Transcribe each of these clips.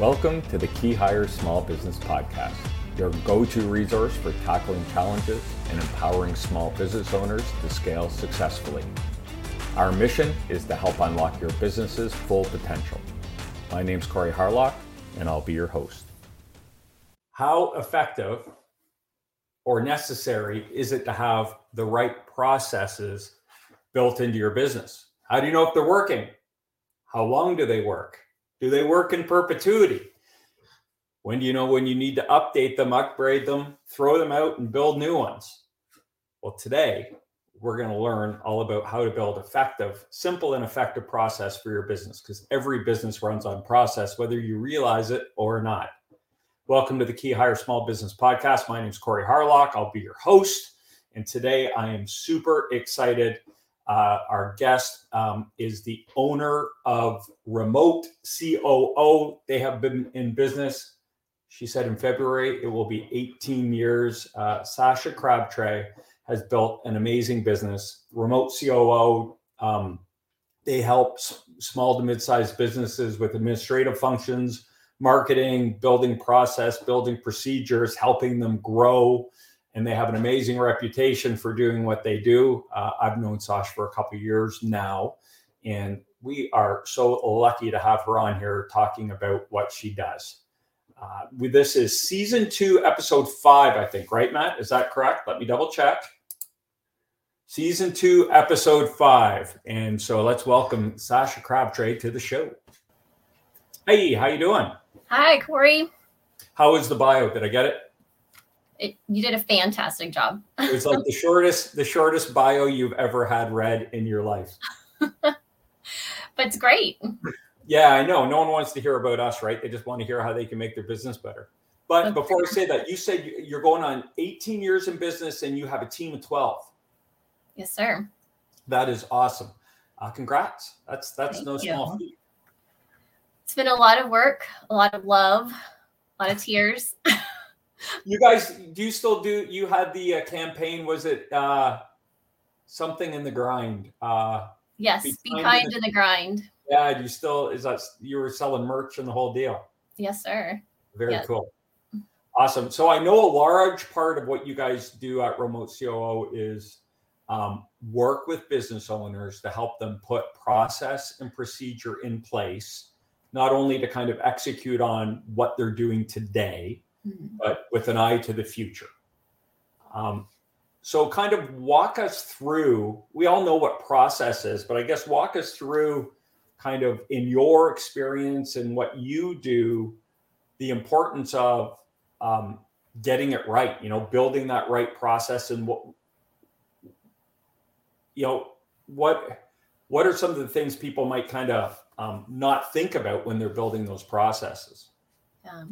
Welcome to the KeyHire Small Business Podcast, your go to resource for tackling challenges and empowering small business owners to scale successfully. Our mission is to help unlock your business's full potential. My name's Corey Harlock, and I'll be your host. How effective or necessary is it to have the right processes built into your business? How do you know if they're working? How long do they work? Do they work in perpetuity? When do you know when you need to update them, upgrade them, throw them out, and build new ones? Well, today we're going to learn all about how to build effective, simple, and effective process for your business because every business runs on process, whether you realize it or not. Welcome to the KeyHire Small Business Podcast. My name is Corey Harlock. I'll be your host. And today I am super excited uh, our guest um, is the owner of Remote COO. They have been in business, she said in February, it will be 18 years. Uh, Sasha Crabtrey has built an amazing business. Remote COO, um, they help s- small to mid sized businesses with administrative functions, marketing, building process, building procedures, helping them grow and they have an amazing reputation for doing what they do. Uh, I've known Sasha for a couple years now, and we are so lucky to have her on here talking about what she does. Uh, this is season two, episode five, I think, right, Matt? Is that correct? Let me double check. Season two, episode five, and so let's welcome Sasha Crabtrey to the show. Hey, how you doing? Hi, Corey. How is the bio? Did I get it? It, you did a fantastic job. it was like the shortest, the shortest bio you've ever had read in your life. but it's great. Yeah, I know. No one wants to hear about us, right? They just want to hear how they can make their business better. But okay. before I say that, you said you're going on 18 years in business and you have a team of 12. Yes, sir. That is awesome. Uh, congrats. That's that's Thank no you. small feat. It's been a lot of work, a lot of love, a lot of tears. you guys do you still do you had the uh, campaign was it uh something in the grind uh yes be, be kind in the, in the, grind. Yeah you still is that you were selling merch and the whole deal? Yes sir. Very yes. cool. Awesome. So i know a large part of what you guys do at remote coo is um, work with business owners to help them put process and procedure in place not only to kind of execute on what they're doing today Mm-hmm. but with an eye to the future. Um, so, kind of walk us through. We all know what process is, but I guess walk us through, kind of in your experience and what you do, the importance of um, getting it right. You know, building that right process, and what you know, what what are some of the things people might kind of um, not think about when they're building those processes? Yeah.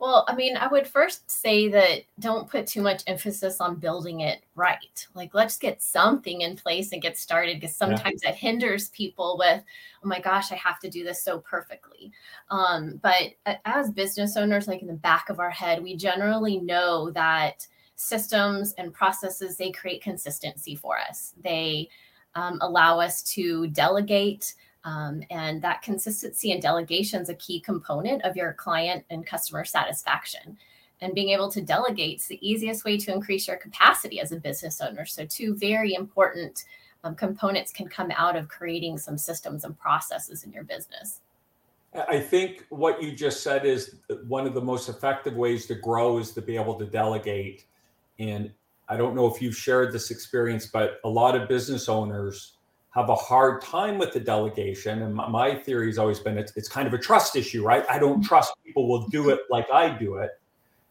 Well, I mean, I would first say that don't put too much emphasis on building it right. Like, let's get something in place and get started because sometimes yeah. that hinders people with, oh my gosh, I have to do this so perfectly. Um, but as business owners, like in the back of our head, we generally know that systems and processes they create consistency for us. They um, allow us to delegate um, and that consistency and delegation is a key component of your client and customer satisfaction. And being able to delegate is the easiest way to increase your capacity as a business owner. So, two very important um, components can come out of creating some systems and processes in your business. I think what you just said is one of the most effective ways to grow is to be able to delegate. And I don't know if you've shared this experience, but a lot of business owners have a hard time with the delegation. And my, theory has always been it's, it's kind of a trust issue, right? I don't trust people will do it like I do it.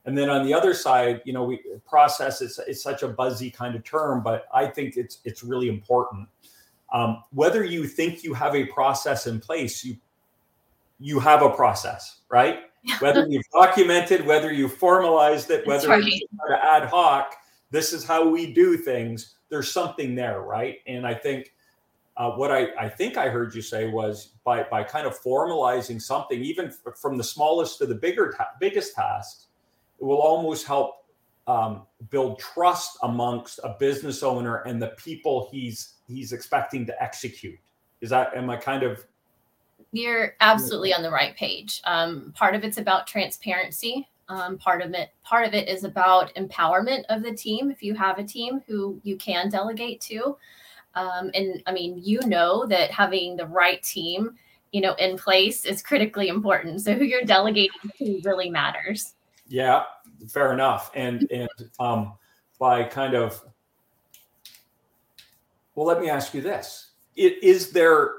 And then on the other side, you know, we process is, is such a buzzy kind of term, but I think it's it's really important. Um, whether you think you have a process in place, you you have a process, right? Whether you've documented, whether you formalized it, whether right. you ad hoc, this is how we do things. There's something there, right? And I think uh, what I, I think I heard you say was by by kind of formalizing something, even f- from the smallest to the bigger ta- biggest tasks, it will almost help um, build trust amongst a business owner and the people he's he's expecting to execute. Is that am I kind of You're absolutely on the right page. Um, part of it's about transparency. Um, part of it, part of it is about empowerment of the team. If you have a team who you can delegate to, um, and I mean, you know that having the right team, you know, in place is critically important. So who you're delegating to really matters. Yeah, fair enough. And and um, by kind of, well, let me ask you this: it, Is there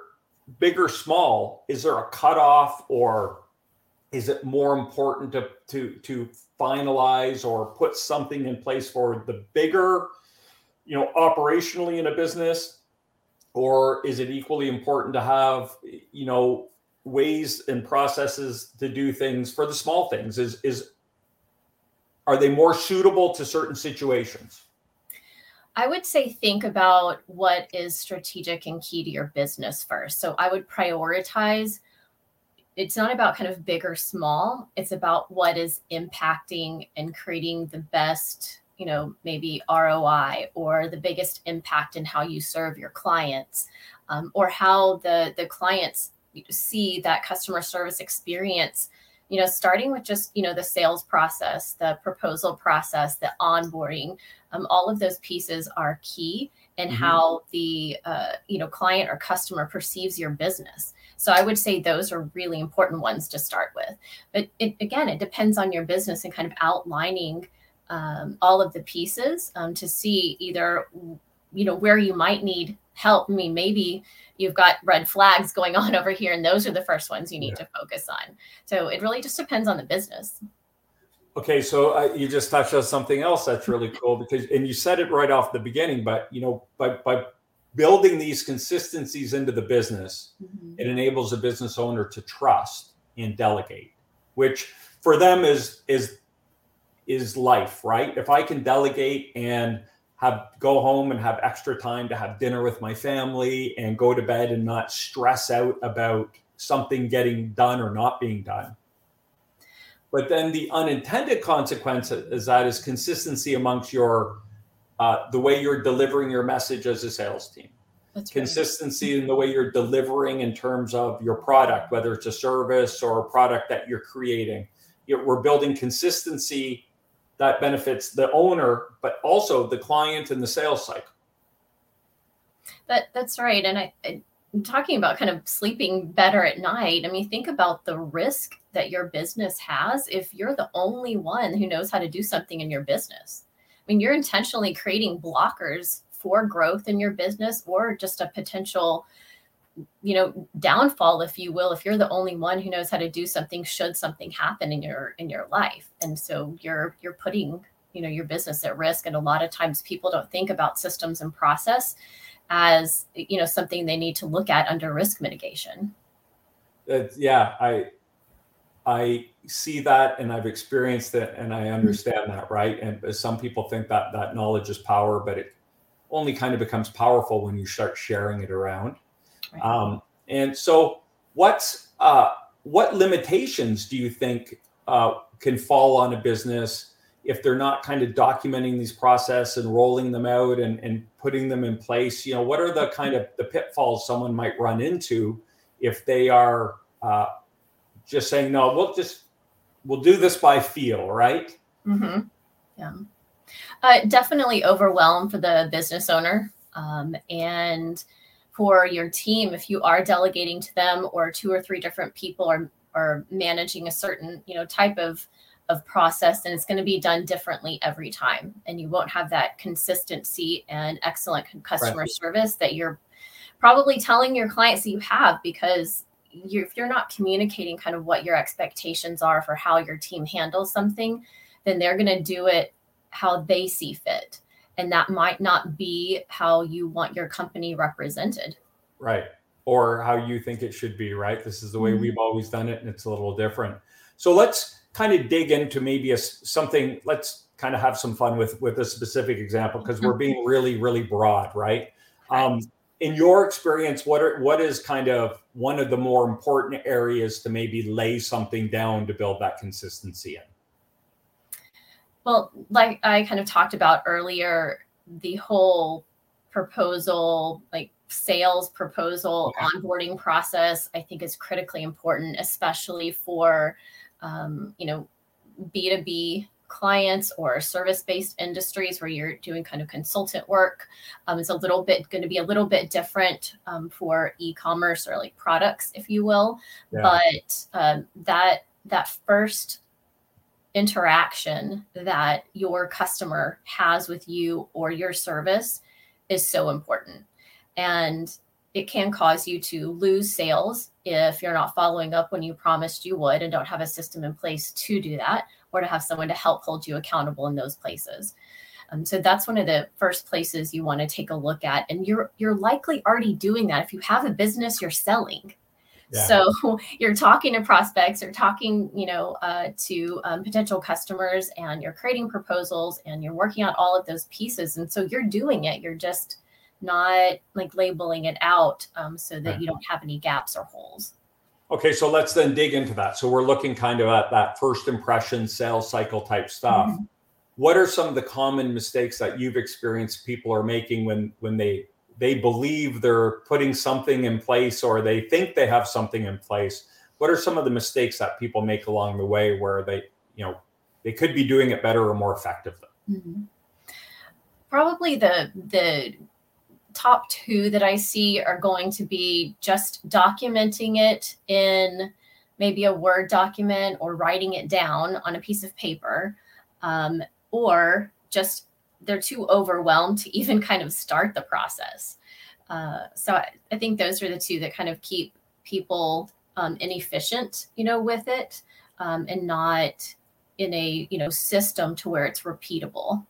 big or small? Is there a cutoff, or is it more important to to to finalize or put something in place for the bigger, you know, operationally in a business, or is it equally important to have, you know, ways and processes to do things for the small things? Is is are they more suitable to certain situations? I would say think about what is strategic and key to your business first. So I would prioritize. It's not about kind of big or small. It's about what is impacting and creating the best, you know, maybe ROI or the biggest impact in how you serve your clients, um, or how the the clients see that customer service experience you know starting with just you know the sales process the proposal process the onboarding um, all of those pieces are key in mm-hmm. how the uh, you know client or customer perceives your business so i would say those are really important ones to start with but it, again it depends on your business and kind of outlining um, all of the pieces um, to see either you know where you might need help i mean maybe you've got red flags going on over here and those are the first ones you need yeah. to focus on so it really just depends on the business okay so uh, you just touched on something else that's really cool because and you said it right off the beginning but you know by by building these consistencies into the business mm-hmm. it enables a business owner to trust and delegate which for them is is is life right if i can delegate and have go home and have extra time to have dinner with my family and go to bed and not stress out about something getting done or not being done. But then the unintended consequence is that is consistency amongst your uh, the way you're delivering your message as a sales team. That's consistency right. in the way you're delivering in terms of your product, whether it's a service or a product that you're creating. You're, we're building consistency that benefits the owner, but also the client and the sales cycle. That that's right. And I, I talking about kind of sleeping better at night. I mean, think about the risk that your business has if you're the only one who knows how to do something in your business. I mean, you're intentionally creating blockers for growth in your business or just a potential you know downfall if you will if you're the only one who knows how to do something should something happen in your in your life. And so you're you're putting you know your business at risk. And a lot of times people don't think about systems and process as you know something they need to look at under risk mitigation. Uh, yeah i i see that and i've experienced it and i understand that right? And some people think that that knowledge is power but it only kind of becomes powerful when you start sharing it around Right. Um, and so, what's uh, what limitations do you think uh, can fall on a business if they're not kind of documenting these process and rolling them out and, and putting them in place? You know, what are the kind of the pitfalls someone might run into if they are uh, just saying, "No, we'll just we'll do this by feel," right? Mm-hmm. Yeah. Uh, definitely overwhelmed for the business owner. Um, and for your team if you are delegating to them or two or three different people are are managing a certain you know type of of process and it's going to be done differently every time and you won't have that consistency and excellent customer right. service that you're probably telling your clients that you have because you, if you're not communicating kind of what your expectations are for how your team handles something then they're going to do it how they see fit and that might not be how you want your company represented. Right. Or how you think it should be right? This is the way mm-hmm. we've always done it and it's a little different. So let's kind of dig into maybe a something let's kind of have some fun with with a specific example because we're being really really broad right. Um, in your experience what are what is kind of one of the more important areas to maybe lay something down to build that consistency in well, like I kind of talked about earlier, the whole proposal, like sales proposal okay. onboarding process i think is critically important especially for um, you know b2b clients or service based industries where you're doing kind of consultant work um, it's a little bit going to be a little bit different um, for e-commerce or like products if you will yeah. but um, that that first interaction that your customer has with you or your service is so important and it can cause you to lose sales if you're not following up when you promised you would and don't have a system in place to do that or to have someone to help hold you accountable in those places. Um, so that's one of the first places you want to take a look at, and you're you're likely already doing that if you have a business you're selling. Yeah. So you're talking to prospects, you're talking, you know, uh, to um, potential customers, and you're creating proposals, and you're working on all of those pieces. And so you're doing it. You're just not like labeling it out um, so that you don't have any gaps or holes. Okay, so let's then dig into that. So we're looking kind of at that first impression sales cycle type stuff. Mm-hmm. What are some of the common mistakes that you've experienced people are making when when they they believe they're putting something in place or they think they have something in place? What are some of the mistakes that people make along the way where they, you know, they could be doing it better or more effectively? Mm-hmm. Probably the the top two that I see are going to be just documenting it in maybe a Word document or writing it down on a piece of paper, um, or just they're too overwhelmed to even kind of start the process. Uh, so I, I, think those are the two that kind of keep people um, inefficient, you know, with it, um, and not in a you know system to where it's repeatable.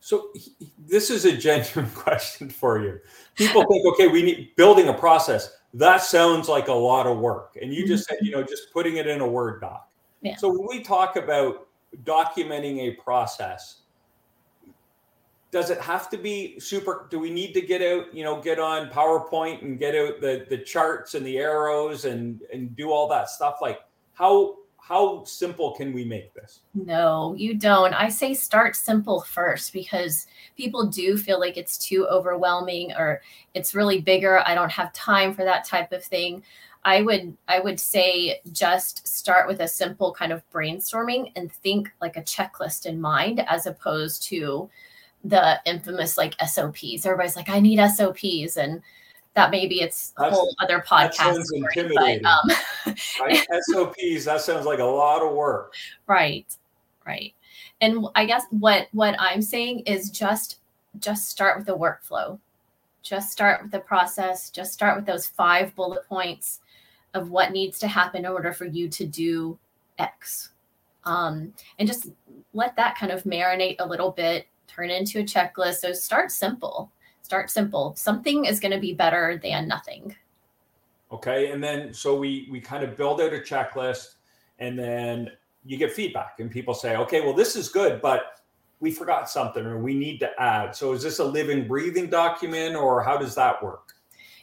So this is a genuine question for you. People think, okay, we need building a process. That sounds like a lot of work. And you just said, you know, just putting it in a Word doc. Yeah. So when we talk about documenting a process, does it have to be super do we need to get out you know get on powerpoint and get out the the charts and the arrows and and do all that stuff like how how simple can we make this? No, you don't. I say start simple first because people do feel like it's too overwhelming or it's really bigger. I don't have time for that type of thing. I would I would say just start with a simple kind of brainstorming and think like a checklist in mind as opposed to the infamous like SOPs. Everybody's like I need SOPs and that maybe it's a whole other podcast. Story, but, um? SOPs, that sounds like a lot of work. Right. Right. And I guess what what I'm saying is just just start with the workflow. Just start with the process. Just start with those five bullet points of what needs to happen in order for you to do X. Um, and just let that kind of marinate a little bit, turn into a checklist. So start simple. Start simple. Something is going to be better than nothing. Okay and then so we we kind of build out a checklist and then you get feedback and people say okay well this is good but we forgot something or we need to add. So is this a living breathing document or how does that work?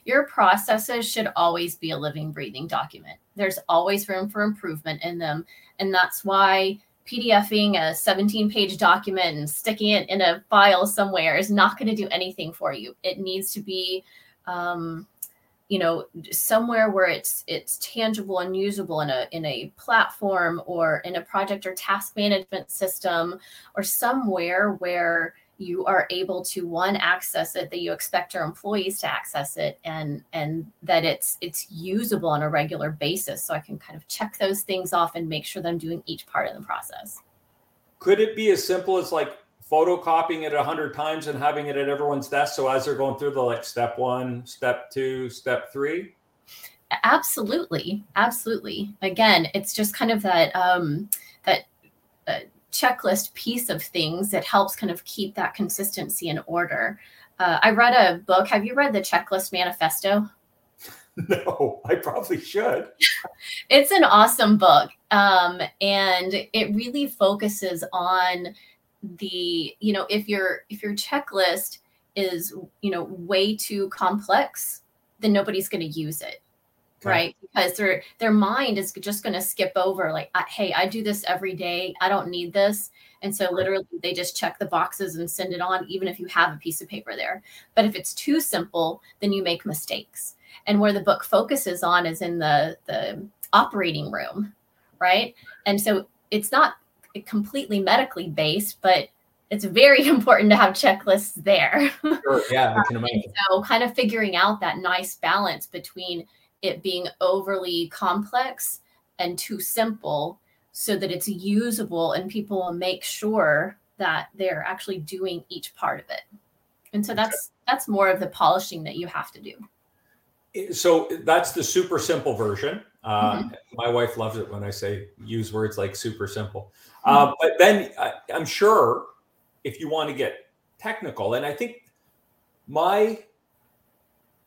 Your processes should always be a living breathing document. There's always room for improvement in them and that's why PDFing a 17 page document and sticking it in a file somewhere is not going to do anything for you. It needs to be, um, you know, somewhere where it's it's tangible and usable in a in a platform or in a project or task management system or somewhere where you are able to one access it that you expect your employees to access it and and that it's it's usable on a regular basis. So i can kind of check those things off and make sure that i'm doing each part of the process. Could it be as simple as like photocopying it a hundred times and having it at everyone's desk so as they're going through the like step one step two step three? Absolutely. Absolutely. Again it's just kind of that um that checklist piece of things that helps kind of keep that consistency in order. Uh, I read a book. Have you read the Checklist Manifesto? No, I probably should. it's an awesome book. Um, and it really focuses on the, you know, if your if your checklist is, you know, way too complex, then nobody's going to use it. Right, because their their mind is just going to skip over like, hey, I do this every day. I don't need this, and so literally they just check the boxes and send it on, even if you have a piece of paper there. But if it's too simple, then you make mistakes. And where the book focuses on is in the the operating room, right? And so it's not completely medically based, but it's very important to have checklists there. Sure. Yeah, I can imagine. so, kind of figuring out that nice balance between it being overly complex and too simple so that it's usable and people will make sure that they're actually doing each part of it. And so that's that's more of the polishing that you have to do. So that's the super simple version. Uh, mm-hmm. My wife loves it when I say use words like super simple. Uh, but then I, I'm sure if you want to get technical. And I think my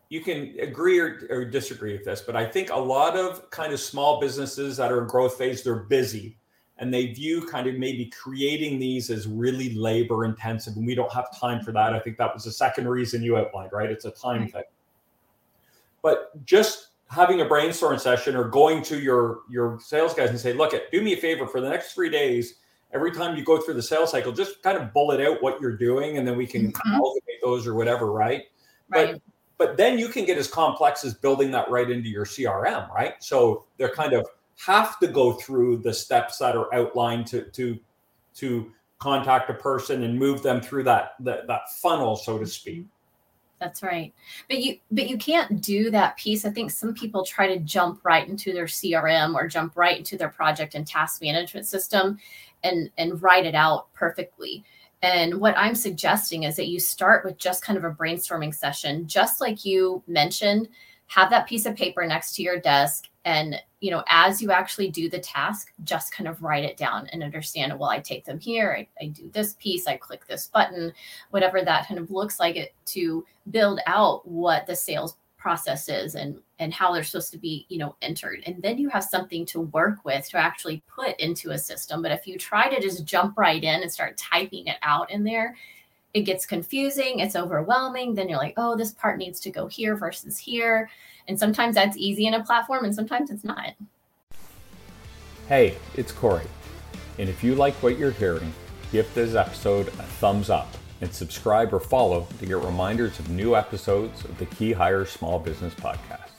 you can agree or, or, disagree with this, but I think a lot of kind of small businesses that are in growth phase, they're busy and they view kind of maybe creating these as really labor intensive. And we don't have time for that. I think that was the second reason you outlined, right? It's a time right. thing. But just having a brainstorm session or going to your your sales guys and say, look, it, do me a favor for the next three days every time you go through the sales cycle, just kind of bullet out what you're doing, and then we can mm-hmm. those or whatever, right? Right. But but then you can get as complex as building that right into your CRM, right? So they're kind of have to go through the steps that are outlined to to to contact a person and move them through that that, that funnel, so to speak. Mm-hmm. That's right. But you but you can't do that piece. I think some people try to jump right into their CRM or jump right into their project and task management system and and write it out perfectly. And what I'm suggesting is that you start with just kind of a brainstorming session, just like you mentioned, have that piece of paper next to your desk and you know as you actually do the task just kind of write it down and understand well i take them here I, I, do this piece i click this button whatever that kind of looks like it to build out what the sales process is and and how they're supposed to be you know entered. And then you have something to work with to actually put into a system. But if you try to just jump right in and start typing it out in there it gets confusing it's overwhelming. Then you're like oh this part needs to go here versus here. And sometimes that's easy in a platform and sometimes it's not. Hey it's corey. And if you like what you're hearing give this episode a thumbs up and subscribe or follow to get reminders of new episodes of the KeyHire Small Business Podcast.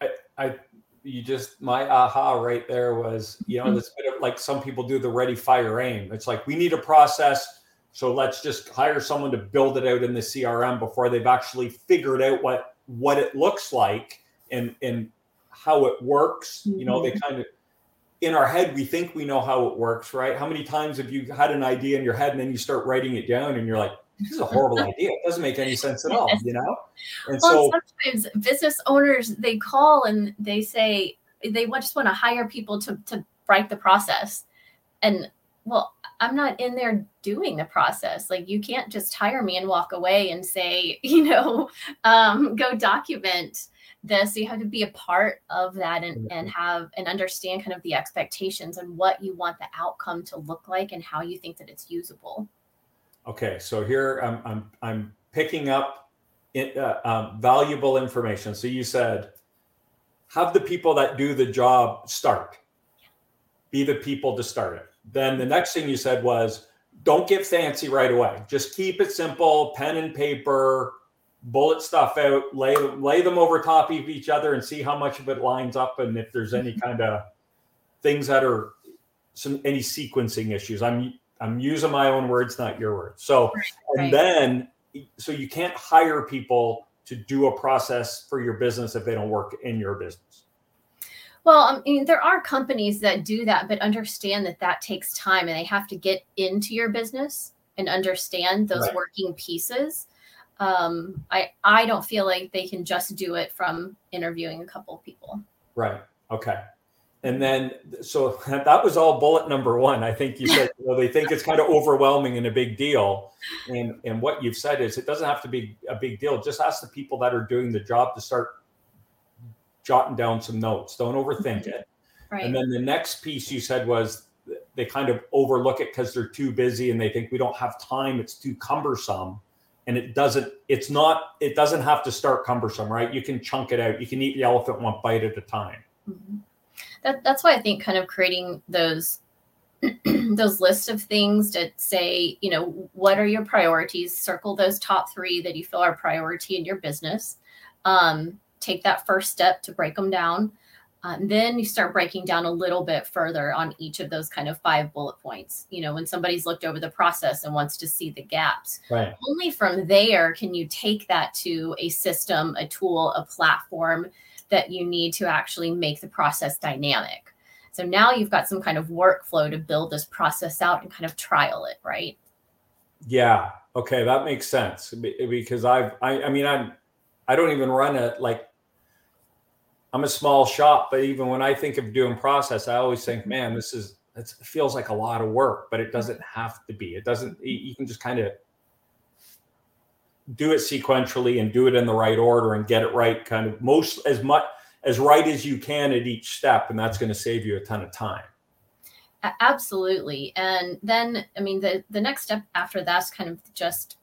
I, I you just my aha right there was you know this bit of like some people do the ready fire aim. It's like we need a process, so let's just hire someone to build it out in the CRM before they've actually figured out what what it looks like and and how it works. Mm-hmm. You know, they mm-hmm. kind of in our head we think we know how it works right? How many times have you had an idea in your head and then you start writing it down and you're like this is a horrible idea. It doesn't make any sense at all you know? And well, so sometimes business owners they call and they say they just want to hire people to to write the process. And well i'm not in there doing the process. Like you can't just hire me and walk away and say you know um, go document this you have to be a part of that and, and have and understand kind of the expectations and what you want the outcome to look like and how you think that it's usable. Okay so here i'm i'm, I'm picking up it, uh, um, valuable information. So you said have the people that do the job start. Be the people to start it. Then the next thing you said was don't get fancy right away. Just keep it simple pen and paper bullet stuff out, lay lay them over top of each other, and see how much of it lines up, and if there's any kind of things that are some any sequencing issues. I'm I'm using my own words, not your words. So right, and then so you can't hire people to do a process for your business if they don't work in your business. Well, um, I mean, there are companies that do that, but understand that that takes time and they have to get into your business and understand those right. working pieces um, I I don't feel like they can just do it from interviewing a couple of people. Right. Okay. And then, so that was all bullet number one. I think you said you know, they think it's kind of overwhelming and a big deal. And and what you've said is it doesn't have to be a big deal. Just ask the people that are doing the job to start jotting down some notes. Don't overthink mm-hmm. it. Right. And then the next piece you said was they kind of overlook it because they're too busy and they think we don't have time. It's too cumbersome and it doesn't it's not it doesn't have to start cumbersome right? You can chunk it out. You can eat the elephant one bite at a time. Mm-hmm. that, that's why i think kind of creating those those lists of things to say you know what are your priorities? Circle those top three that you feel are priority in your business. Um, take that first step to break them down uh, then you start breaking down a little bit further on each of those kind of five bullet points. You know, when somebody's looked over the process and wants to see the gaps, right. only from there can you take that to a system, a tool, a platform that you need to actually make the process dynamic. So now you've got some kind of workflow to build this process out and kind of trial it, right? Yeah. Okay, that makes sense because I've I, I mean I'm I don't even run a like I'm a small shop, but even when I think of doing process, I always think, man, this is it feels like a lot of work, but it doesn't have to be. It doesn't. You can just kind of do it sequentially and do it in the right order and get it right, kind of most as much as right as you can at each step, and that's going to save you a ton of time. Absolutely, and then I mean the the next step after that's kind of just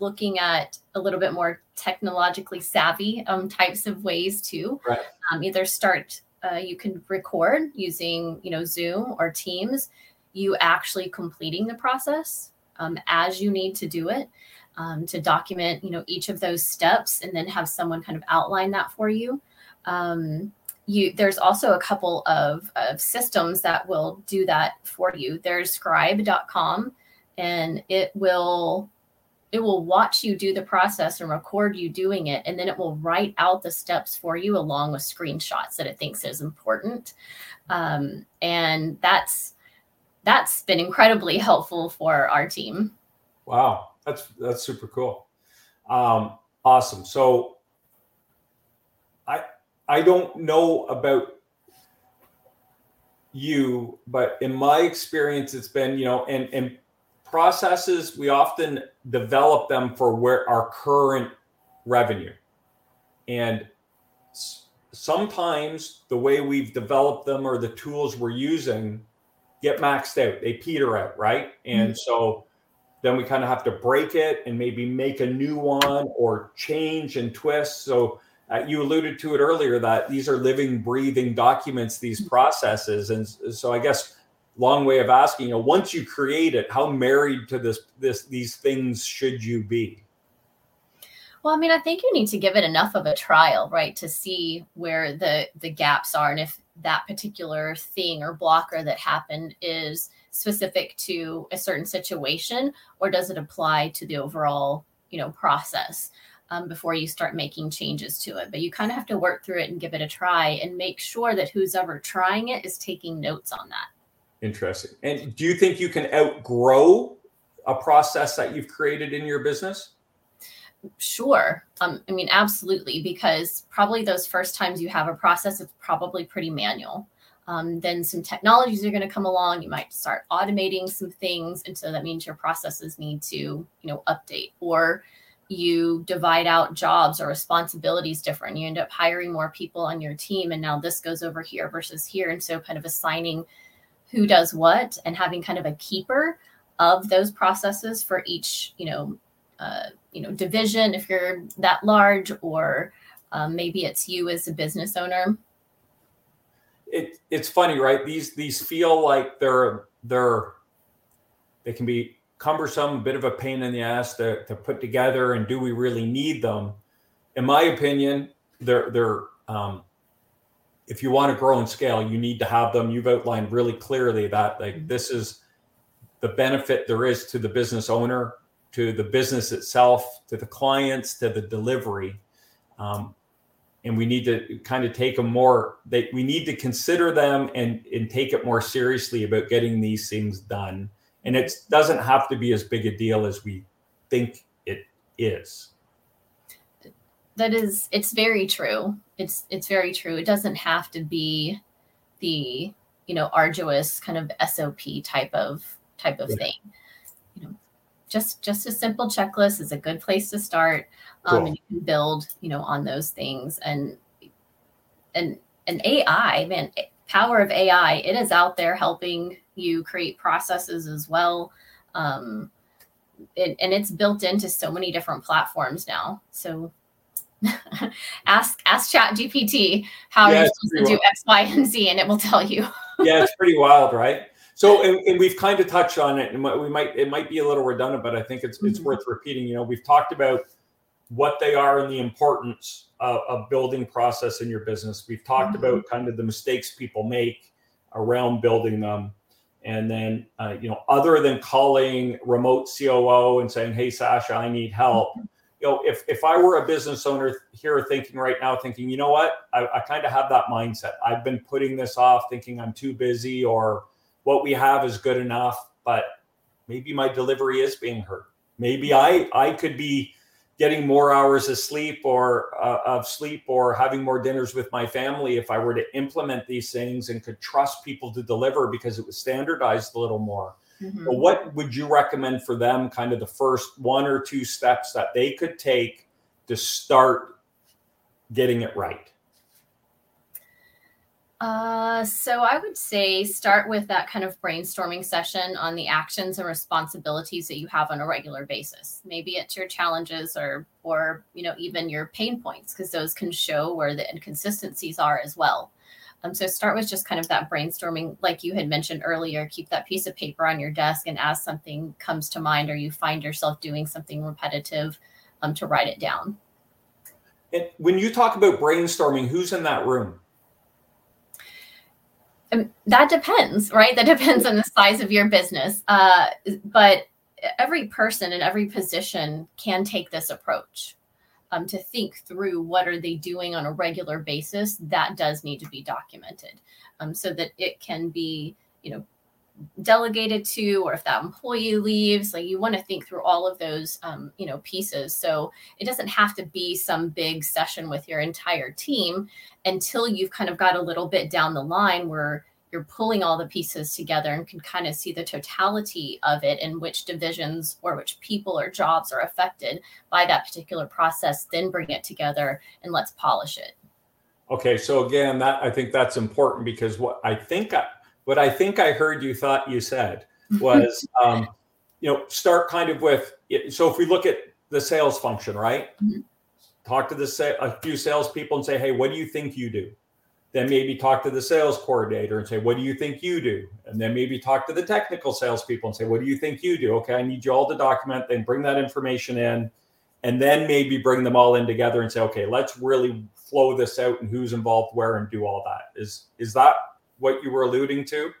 looking at a little bit more technologically savvy um, types of ways too. Right. Um, either start, uh, you can record using, you know, Zoom or Teams, you actually completing the process um, as you need to do it. Um, to document, you know, each of those steps, and then have someone kind of outline that for you. Um, you there's also a couple of, of systems that will do that for you. There's Scribe.com, and it will it will watch you do the process and record you doing it and then it will write out the steps for you along with screenshots that it thinks is important. Um, and that's that's been incredibly helpful for our team. Wow that's that's super cool. Um, awesome. So i i don't know about you but in my experience it's been you know and and processes we often develop them for where our current revenue and sometimes the way we've developed them or the tools we're using get maxed out they peter out right and mm-hmm. so then we kind of have to break it and maybe make a new one or change and twist so uh, you alluded to it earlier that these are living breathing documents these mm-hmm. processes and so i guess long way of asking you know once you create it how married to this this these things should you be? Well i mean i think you need to give it enough of a trial right to see where the the gaps are. And if that particular thing or blocker that happened is specific to a certain situation or does it apply to the overall you know process um, before you start making changes to it? But you kind of have to work through it and give it a try and make sure that who's ever trying it is taking notes on that Interesting. And do you think you can outgrow a process that you've created in your business? Sure. Um, I mean, absolutely, because probably those first times you have a process, it's probably pretty manual. Um, then some technologies are going to come along. You might start automating some things, and so that means your processes need to, you know, update. Or you divide out jobs or responsibilities different. You end up hiring more people on your team, and now this goes over here versus here, and so kind of assigning who does what and having kind of a keeper of those processes for each you know uh, you know division if you're that large or um, maybe it's you as a business owner. It, it's funny right? These these feel like they're they're they can be cumbersome a bit of a pain in the ass to, to put together and do we really need them? In my opinion they're they're um, if you want to grow and scale, you need to have them. You've outlined really clearly that like mm-hmm. this is the benefit there is to the business owner, to the business itself, to the clients, to the delivery. Um, and we need to kind of take them more that we need to consider them and, and take it more seriously about getting these things done. And it doesn't have to be as big a deal as we think it is that is it's very true it's it's very true it doesn't have to be the you know arduous kind of sop type of type of yeah. thing you know just just a simple checklist is a good place to start um, cool. and you can build you know on those things and and and ai man power of ai it is out there helping you create processes as well um, it, and it's built into so many different platforms now. So ask ask chat gpt how yeah, you're supposed to do x y and z and it will tell you. Yeah it's pretty wild right? So and, and, we've kind of touched on it and we might it might be a little redundant but i think it's it's mm-hmm. worth repeating. You know we've talked about what they are and the importance of, of building process in your business. We've talked mm-hmm. about kind of the mistakes people make around building them and then uh, you know other than calling remote coo and saying hey sasha i need help mm-hmm you know, if if I were a business owner here thinking right now, thinking, you know what, I, I kind of have that mindset. I've been putting this off, thinking I'm too busy or what we have is good enough, but maybe my delivery is being hurt. Maybe I I could be getting more hours of sleep or uh, of sleep or having more dinners with my family if I were to implement these things and could trust people to deliver because it was standardized a little more. Mm-hmm. But what would you recommend for them, kind of the first one or two steps that they could take to start getting it right? Uh, so I would say start with that kind of brainstorming session on the actions and responsibilities that you have on a regular basis. Maybe it's your challenges or or you know even your pain points because those can show where the inconsistencies are as well. Um, so start with just kind of that brainstorming, like you had mentioned earlier. Keep that piece of paper on your desk, and as something comes to mind or you find yourself doing something repetitive, um, to write it down. And when you talk about brainstorming, who's in that room? Um, that depends, right? That depends on the size of your business. Uh, but every person in every position can take this approach um, to think through what are they doing on a regular basis that does need to be documented. Um, so that it can be you know delegated to or if that employee leaves like you want to think through all of those um, you know pieces. So it doesn't have to be some big session with your entire team until you've kind of got a little bit down the line where you're pulling all the pieces together and can kind of see the totality of it and which divisions or which people or jobs are affected by that particular process then bring it together and let's polish it. Okay so again that i think that's important because what i think I, what i think i heard you thought you said was um, you know start kind of with so if we look at the sales function right? Mm-hmm. talk to the a few salespeople and say hey what do you think you do then maybe talk to the sales coordinator and say, What do you think you do? And then maybe talk to the technical salespeople and say, What do you think you do? Okay, I need you all to document, then bring that information in, and then maybe bring them all in together and say, Okay, let's really flow this out and who's involved where and do all that. Is is that what you were alluding to?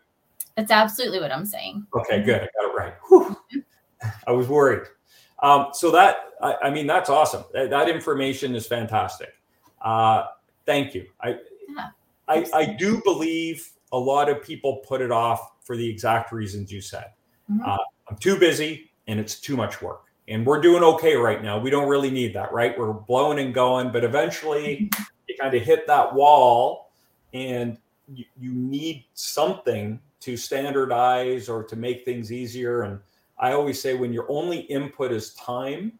That's absolutely what I'm saying. Okay, good. I got it right. Whew. I was worried. Um, so that I, I, mean that's awesome. That, that information is fantastic. Uh, thank you. I I, I do believe a lot of people put it off for the exact reasons you said. Mm-hmm. Uh, I'm too busy and it's too much work. And we're doing okay right now. We don't really need that, right? We're blowing and going, but eventually mm-hmm. you kind of hit that wall and you, you need something to standardize or to make things easier. And I always say when your only input is time,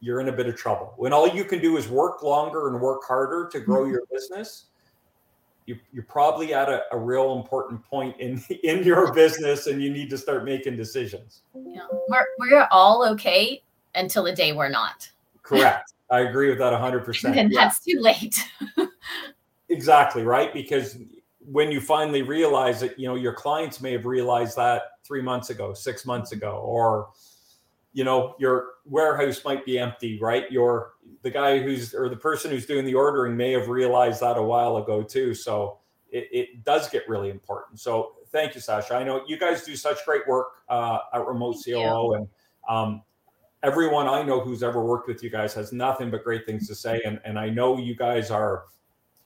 you're in a bit of trouble. When all you can do is work longer and work harder to grow mm-hmm. your business, you, you're probably at a, a real important point in in your business and you need to start making decisions. Yeah. We're, we're all okay until the day we're not. Correct. I agree with that 100% and yeah. that's too late. Exactly right? Because when you finally realize it you know your clients may have realized that three months ago six months ago or you know your warehouse might be empty right? Your the guy who's or the person who's doing the ordering may have realized that a while ago too. So it, it does get really important. So thank you sasha. I know you guys do such great work uh, at remote thank coo you. and um, everyone i know who's ever worked with you guys has nothing but great things to say. And, and i know you guys are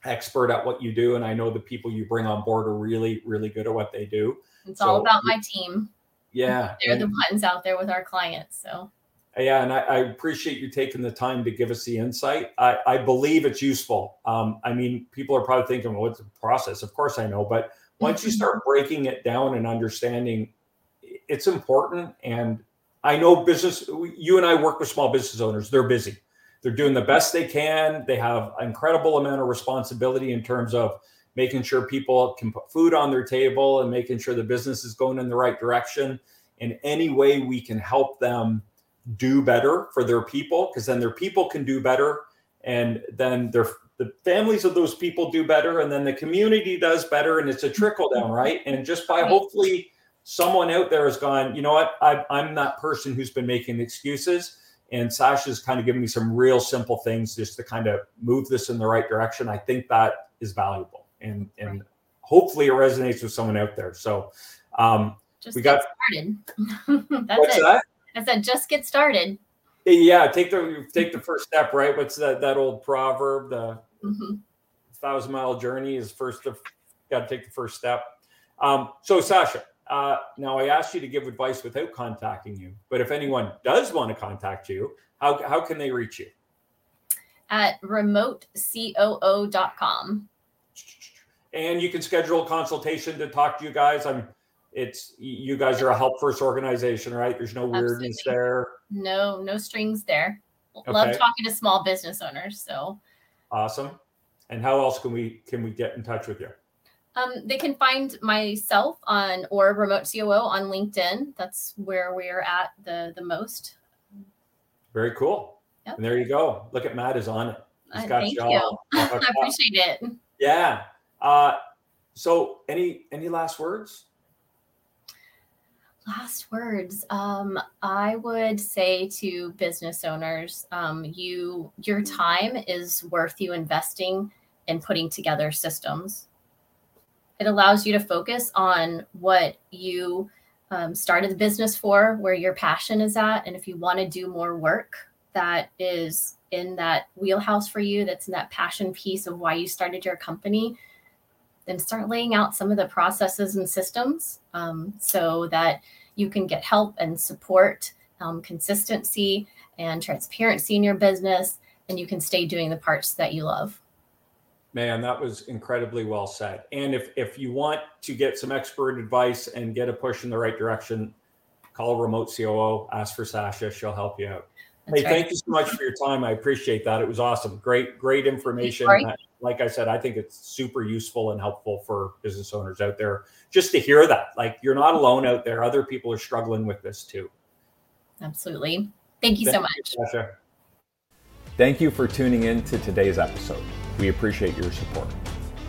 expert at what you do. And i know the people you bring on board are really really good at what they do. It's so, all about my team. Yeah. They're and, the ones out there with our clients. So yeah, and I, I, appreciate you taking the time to give us the insight. I, I believe it's useful. Um, I mean, people are probably thinking, well, what's the process? Of course I know, but once you mm-hmm. start breaking it down and understanding, it's important. And I know business, you and I work with small business owners. They're busy. They're doing the best they can. They have an incredible amount of responsibility in terms of making sure people can put food on their table and making sure the business is going in the right direction. in any way we can help them do better for their people, because then their people can do better, and then their the families of those people do better, and then the community does better, and it's a trickle down, right? And just by hopefully someone out there has gone, you know what, I, I'm that person who's been making excuses. And Sasha's kind of given me some real simple things just to kind of move this in the right direction. I think that is valuable. And, and right. hopefully it resonates with someone out there. So um, just we got started. That's what's it. That? I said, just get started. Yeah, take the take the first step, right? What's that that old proverb? The mm-hmm. thousand mile journey is first. Got to take the first step. Um, so, Sasha, uh, now, I asked you to give advice without contacting you, but if anyone does want to contact you, how, how can they reach you? At remotecoo.com. And you can schedule a consultation to talk to you guys. I'm it's you guys are a help first organization, right? There's no weirdness Absolutely. there. No, no strings there. Okay. Love talking to small business owners. So awesome. And how else can we can we get in touch with you? Um, they can find myself on or Remote COO on LinkedIn. That's where we're at the the most. Very cool. Yep. And there you go. Look at Matt is on it. He's uh, got thank you. you. I appreciate it. Yeah. Uh, so any any last words? Last words. Um, I would say to business owners, um, you your time is worth you investing in putting together systems it allows you to focus on what you um, started the business for, where your passion is at. And if you want to do more work that is in that wheelhouse for you, that's in that passion piece of why you started your company, then start laying out some of the processes and systems um, so that you can get help and support, um, consistency and transparency in your business, and you can stay doing the parts that you love. Man, that was incredibly well said. And if if you want to get some expert advice and get a push in the right direction, call remote COO, ask for Sasha, she'll help you out. That's hey, right. thank you so much for your time. I appreciate that. It was awesome. Great, great information. Like I said, I think it's super useful and helpful for business owners out there just to hear that. Like you're not alone out there. Other people are struggling with this too. Absolutely. Thank you thank so much. You, Sasha. Thank you for tuning in to today's episode. We appreciate your support.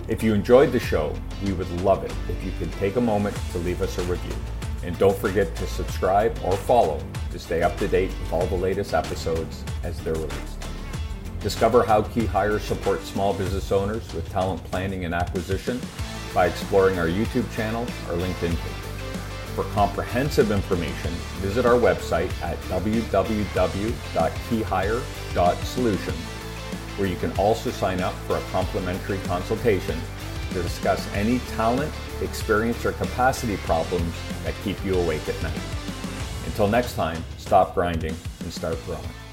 If you enjoyed the show, we would love it if you could take a moment to leave us a review. And don't forget to subscribe or follow to stay up to date with all the latest episodes as they're released. Discover how KeyHire supports small business owners with talent planning and acquisition by exploring our YouTube channel or LinkedIn page. For comprehensive information, visit our website at www.keyhire.solutions where you can also sign up for a complimentary consultation to discuss any talent, experience, or capacity problems that keep you awake at night. Until next time, stop grinding and start growing.